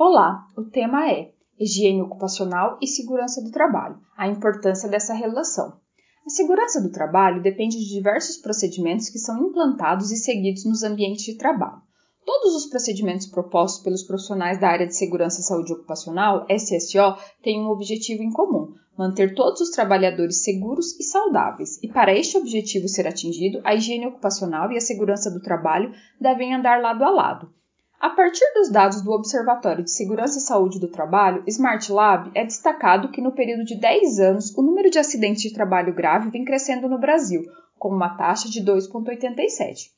Olá, o tema é Higiene ocupacional e segurança do trabalho, a importância dessa relação. A segurança do trabalho depende de diversos procedimentos que são implantados e seguidos nos ambientes de trabalho. Todos os procedimentos propostos pelos profissionais da área de segurança e saúde ocupacional, SSO, têm um objetivo em comum: manter todos os trabalhadores seguros e saudáveis. E para este objetivo ser atingido, a higiene ocupacional e a segurança do trabalho devem andar lado a lado. A partir dos dados do Observatório de Segurança e Saúde do Trabalho, Smart Lab, é destacado que no período de 10 anos o número de acidentes de trabalho grave vem crescendo no Brasil, com uma taxa de 2,87.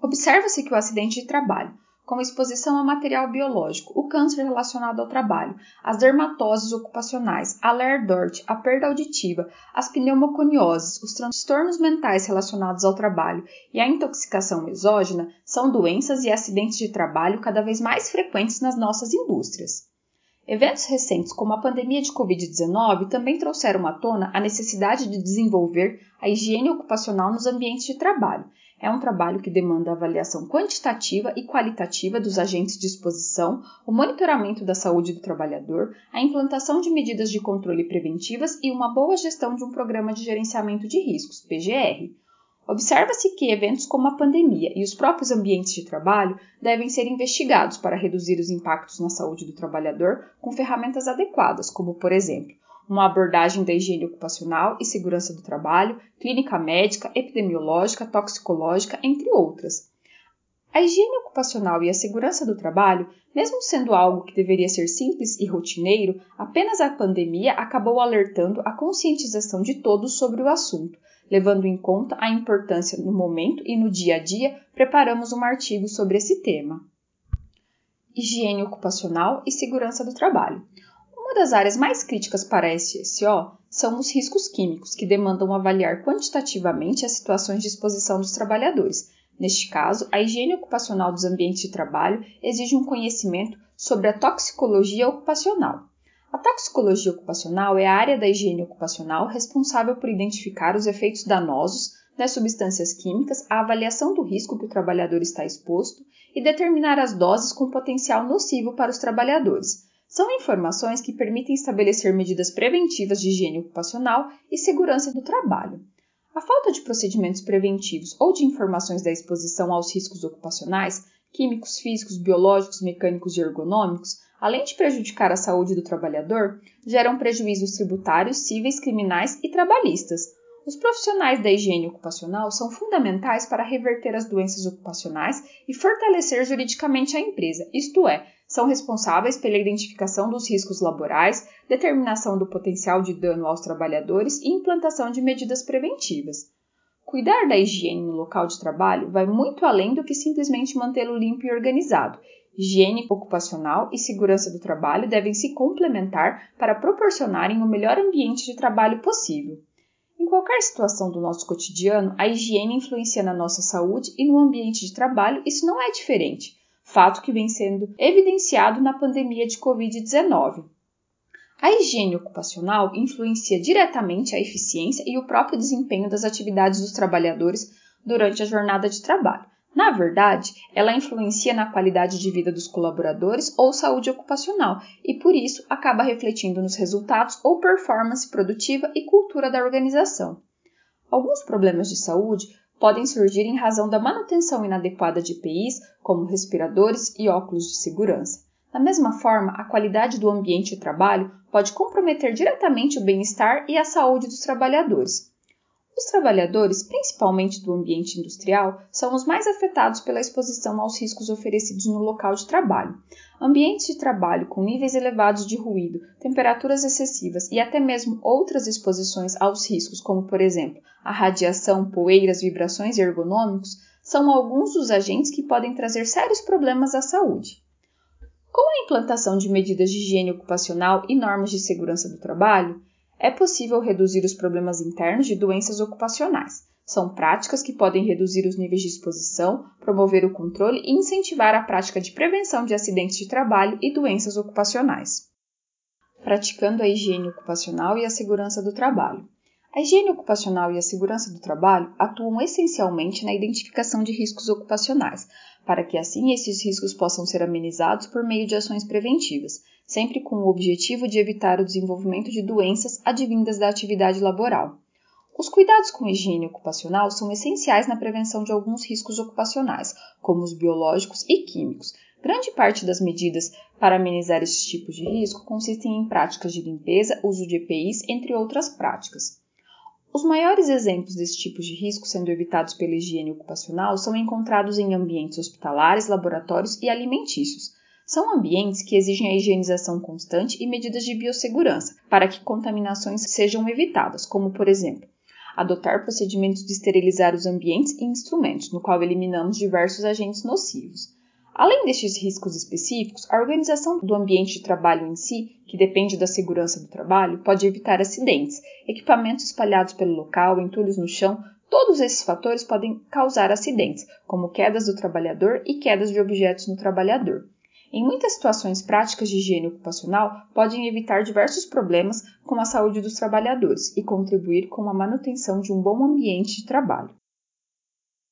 Observa-se que o acidente de trabalho, como exposição a material biológico, o câncer relacionado ao trabalho, as dermatoses ocupacionais, a Lerdort, a perda auditiva, as pneumoconioses, os transtornos mentais relacionados ao trabalho e a intoxicação exógena são doenças e acidentes de trabalho cada vez mais frequentes nas nossas indústrias. Eventos recentes, como a pandemia de Covid-19, também trouxeram à tona a necessidade de desenvolver a higiene ocupacional nos ambientes de trabalho é um trabalho que demanda avaliação quantitativa e qualitativa dos agentes de exposição, o monitoramento da saúde do trabalhador, a implantação de medidas de controle preventivas e uma boa gestão de um programa de gerenciamento de riscos, PGR. Observa-se que eventos como a pandemia e os próprios ambientes de trabalho devem ser investigados para reduzir os impactos na saúde do trabalhador com ferramentas adequadas, como, por exemplo, uma abordagem da higiene ocupacional e segurança do trabalho, clínica médica, epidemiológica, toxicológica, entre outras. A higiene ocupacional e a segurança do trabalho, mesmo sendo algo que deveria ser simples e rotineiro, apenas a pandemia acabou alertando a conscientização de todos sobre o assunto. Levando em conta a importância no momento e no dia a dia, preparamos um artigo sobre esse tema. Higiene ocupacional e segurança do trabalho. Uma das áreas mais críticas para a SSO são os riscos químicos, que demandam avaliar quantitativamente as situações de exposição dos trabalhadores. Neste caso, a higiene ocupacional dos ambientes de trabalho exige um conhecimento sobre a toxicologia ocupacional. A toxicologia ocupacional é a área da higiene ocupacional responsável por identificar os efeitos danosos das substâncias químicas, a avaliação do risco que o trabalhador está exposto e determinar as doses com potencial nocivo para os trabalhadores. São informações que permitem estabelecer medidas preventivas de higiene ocupacional e segurança do trabalho. A falta de procedimentos preventivos ou de informações da exposição aos riscos ocupacionais, químicos, físicos, biológicos, mecânicos e ergonômicos, além de prejudicar a saúde do trabalhador, geram prejuízos tributários, cíveis, criminais e trabalhistas. Os profissionais da higiene ocupacional são fundamentais para reverter as doenças ocupacionais e fortalecer juridicamente a empresa, isto é, são responsáveis pela identificação dos riscos laborais, determinação do potencial de dano aos trabalhadores e implantação de medidas preventivas. Cuidar da higiene no local de trabalho vai muito além do que simplesmente mantê-lo limpo e organizado. Higiene ocupacional e segurança do trabalho devem se complementar para proporcionarem o melhor ambiente de trabalho possível. Em qualquer situação do nosso cotidiano, a higiene influencia na nossa saúde e no ambiente de trabalho, isso não é diferente fato que vem sendo evidenciado na pandemia de Covid-19. A higiene ocupacional influencia diretamente a eficiência e o próprio desempenho das atividades dos trabalhadores durante a jornada de trabalho. Na verdade, ela influencia na qualidade de vida dos colaboradores ou saúde ocupacional e, por isso, acaba refletindo nos resultados ou performance produtiva e cultura da organização. Alguns problemas de saúde podem surgir em razão da manutenção inadequada de EPIs, como respiradores e óculos de segurança. Da mesma forma, a qualidade do ambiente de trabalho pode comprometer diretamente o bem-estar e a saúde dos trabalhadores. Os trabalhadores, principalmente do ambiente industrial, são os mais afetados pela exposição aos riscos oferecidos no local de trabalho. Ambientes de trabalho com níveis elevados de ruído, temperaturas excessivas e até mesmo outras exposições aos riscos, como por exemplo a radiação, poeiras, vibrações e ergonômicos, são alguns dos agentes que podem trazer sérios problemas à saúde. Com a implantação de medidas de higiene ocupacional e normas de segurança do trabalho, é possível reduzir os problemas internos de doenças ocupacionais. São práticas que podem reduzir os níveis de exposição, promover o controle e incentivar a prática de prevenção de acidentes de trabalho e doenças ocupacionais. Praticando a higiene ocupacional e a segurança do trabalho. A higiene ocupacional e a segurança do trabalho atuam essencialmente na identificação de riscos ocupacionais, para que assim esses riscos possam ser amenizados por meio de ações preventivas, sempre com o objetivo de evitar o desenvolvimento de doenças advindas da atividade laboral. Os cuidados com higiene ocupacional são essenciais na prevenção de alguns riscos ocupacionais, como os biológicos e químicos. Grande parte das medidas para amenizar esses tipos de risco consistem em práticas de limpeza, uso de EPIs, entre outras práticas. Os maiores exemplos desse tipo de risco sendo evitados pela higiene ocupacional são encontrados em ambientes hospitalares, laboratórios e alimentícios. São ambientes que exigem a higienização constante e medidas de biossegurança para que contaminações sejam evitadas, como, por exemplo, adotar procedimentos de esterilizar os ambientes e instrumentos, no qual eliminamos diversos agentes nocivos. Além destes riscos específicos, a organização do ambiente de trabalho em si, que depende da segurança do trabalho, pode evitar acidentes, equipamentos espalhados pelo local, entulhos no chão, todos esses fatores podem causar acidentes, como quedas do trabalhador e quedas de objetos no trabalhador em muitas situações práticas de higiene ocupacional podem evitar diversos problemas com a saúde dos trabalhadores e contribuir com a manutenção de um bom ambiente de trabalho.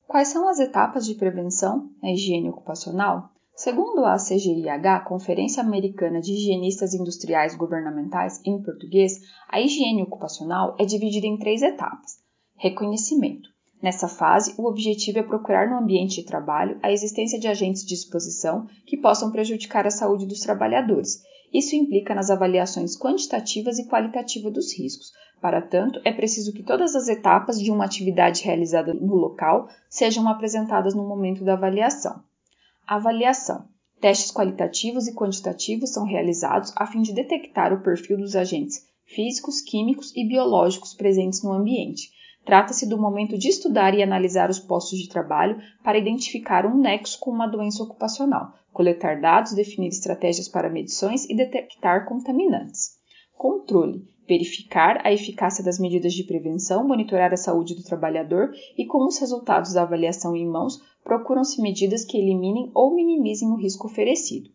Quais são as etapas de prevenção na higiene ocupacional? Segundo a CGIH, Conferência Americana de Higienistas Industriais Governamentais em português, a higiene ocupacional é dividida em três etapas: reconhecimento, Nessa fase, o objetivo é procurar no ambiente de trabalho a existência de agentes de exposição que possam prejudicar a saúde dos trabalhadores. Isso implica nas avaliações quantitativas e qualitativas dos riscos. Para tanto, é preciso que todas as etapas de uma atividade realizada no local sejam apresentadas no momento da avaliação. Avaliação. Testes qualitativos e quantitativos são realizados a fim de detectar o perfil dos agentes físicos, químicos e biológicos presentes no ambiente Trata-se do momento de estudar e analisar os postos de trabalho para identificar um nexo com uma doença ocupacional, coletar dados, definir estratégias para medições e detectar contaminantes. Controle verificar a eficácia das medidas de prevenção, monitorar a saúde do trabalhador e, com os resultados da avaliação em mãos, procuram-se medidas que eliminem ou minimizem o risco oferecido.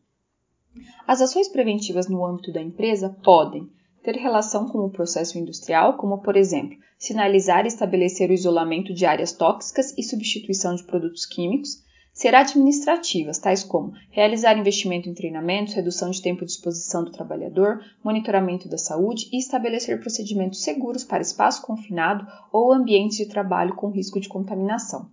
As ações preventivas no âmbito da empresa podem ter relação com o processo industrial, como, por exemplo, sinalizar e estabelecer o isolamento de áreas tóxicas e substituição de produtos químicos, ser administrativas, tais como realizar investimento em treinamentos, redução de tempo de exposição do trabalhador, monitoramento da saúde e estabelecer procedimentos seguros para espaço confinado ou ambientes de trabalho com risco de contaminação.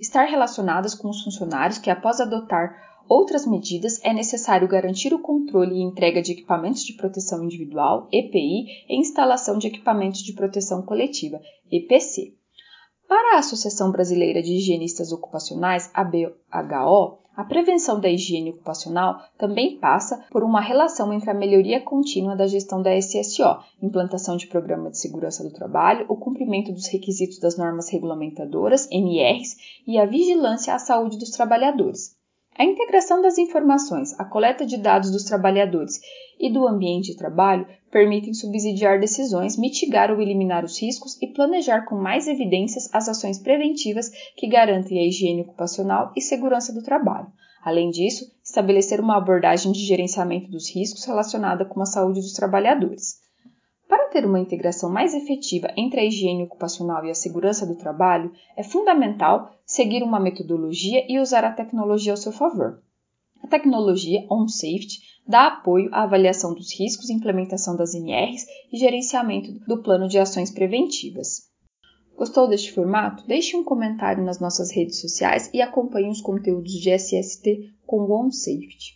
Estar relacionadas com os funcionários que, após adotar outras medidas, é necessário garantir o controle e entrega de equipamentos de proteção individual, EPI, e instalação de equipamentos de proteção coletiva, EPC. Para a Associação Brasileira de Higienistas Ocupacionais, ABHO, a prevenção da higiene ocupacional também passa por uma relação entre a melhoria contínua da gestão da SSO, implantação de programa de segurança do trabalho, o cumprimento dos requisitos das normas regulamentadoras, NRs, e a vigilância à saúde dos trabalhadores. A integração das informações, a coleta de dados dos trabalhadores e do ambiente de trabalho permitem subsidiar decisões, mitigar ou eliminar os riscos e planejar com mais evidências as ações preventivas que garantem a higiene ocupacional e segurança do trabalho. Além disso, estabelecer uma abordagem de gerenciamento dos riscos relacionada com a saúde dos trabalhadores. Para ter uma integração mais efetiva entre a higiene ocupacional e a segurança do trabalho, é fundamental seguir uma metodologia e usar a tecnologia ao seu favor. A tecnologia OnSafety dá apoio à avaliação dos riscos, implementação das NRs e gerenciamento do plano de ações preventivas. Gostou deste formato? Deixe um comentário nas nossas redes sociais e acompanhe os conteúdos de SST com OnSafety.